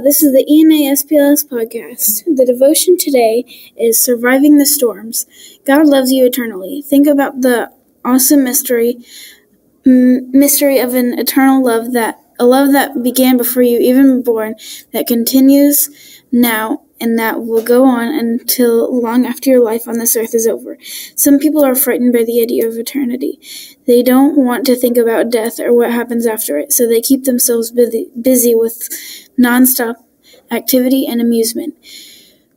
This is the ENA SPLS podcast. The devotion today is Surviving the Storms. God loves you eternally. Think about the awesome mystery m- mystery of an eternal love that a love that began before you even born, that continues now and that will go on until long after your life on this earth is over. Some people are frightened by the idea of eternity. They don't want to think about death or what happens after it, so they keep themselves busy, busy with nonstop activity and amusement.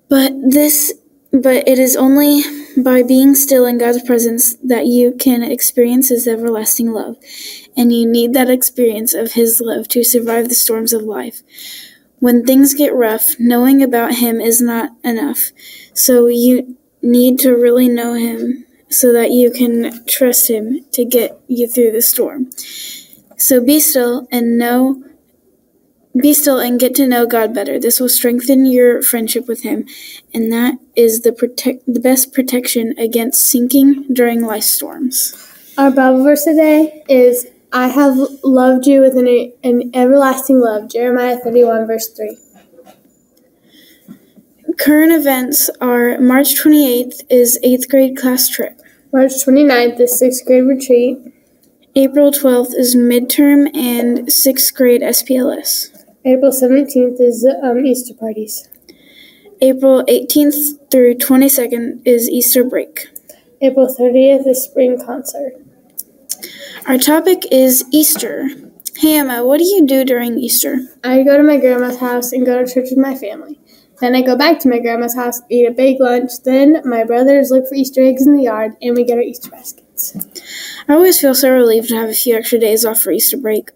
But this but it is only by being still in God's presence that you can experience his everlasting love. And you need that experience of his love to survive the storms of life. When things get rough, knowing about Him is not enough. So you need to really know Him so that you can trust Him to get you through the storm. So be still and know. Be still and get to know God better. This will strengthen your friendship with Him, and that is the protect the best protection against sinking during life storms. Our Bible verse today is I have loved you with an, an everlasting love. Jeremiah 31, verse 3. Current events are March 28th is 8th grade class trip. March 29th is 6th grade retreat. April 12th is midterm and 6th grade SPLS. April 17th is um, Easter parties. April 18th through 22nd is Easter break. April 30th is spring concert. Our topic is Easter. Hey Emma, what do you do during Easter? I go to my grandma's house and go to church with my family. Then I go back to my grandma's house, eat a big lunch. Then my brothers look for Easter eggs in the yard, and we get our Easter baskets. I always feel so relieved to have a few extra days off for Easter break.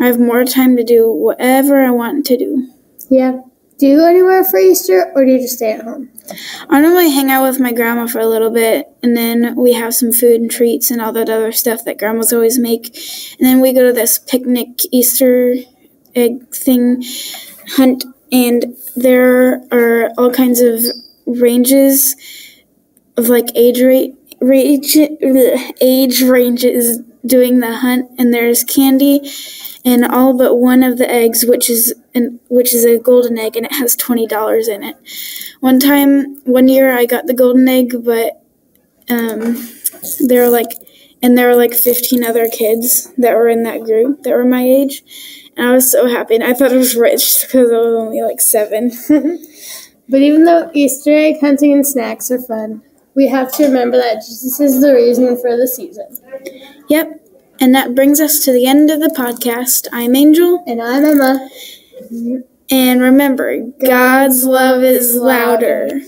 I have more time to do whatever I want to do. Yeah. Do you go anywhere for Easter, or do you just stay at home? I normally hang out with my grandma for a little bit, and then we have some food and treats and all that other stuff that grandmas always make. And then we go to this picnic Easter egg thing hunt, and there are all kinds of ranges of like age rate range age ranges doing the hunt, and there's candy and all but one of the eggs, which is an, which is a golden egg, and it has twenty dollars in it. One time, one year, I got the golden egg, but um, there were like, and there were like fifteen other kids that were in that group that were my age, and I was so happy. And I thought I was rich because I was only like seven. but even though Easter egg hunting and snacks are fun, we have to remember that Jesus is the reason for the season. Yep. And that brings us to the end of the podcast. I'm Angel. And I'm Emma. And remember, God's love is louder.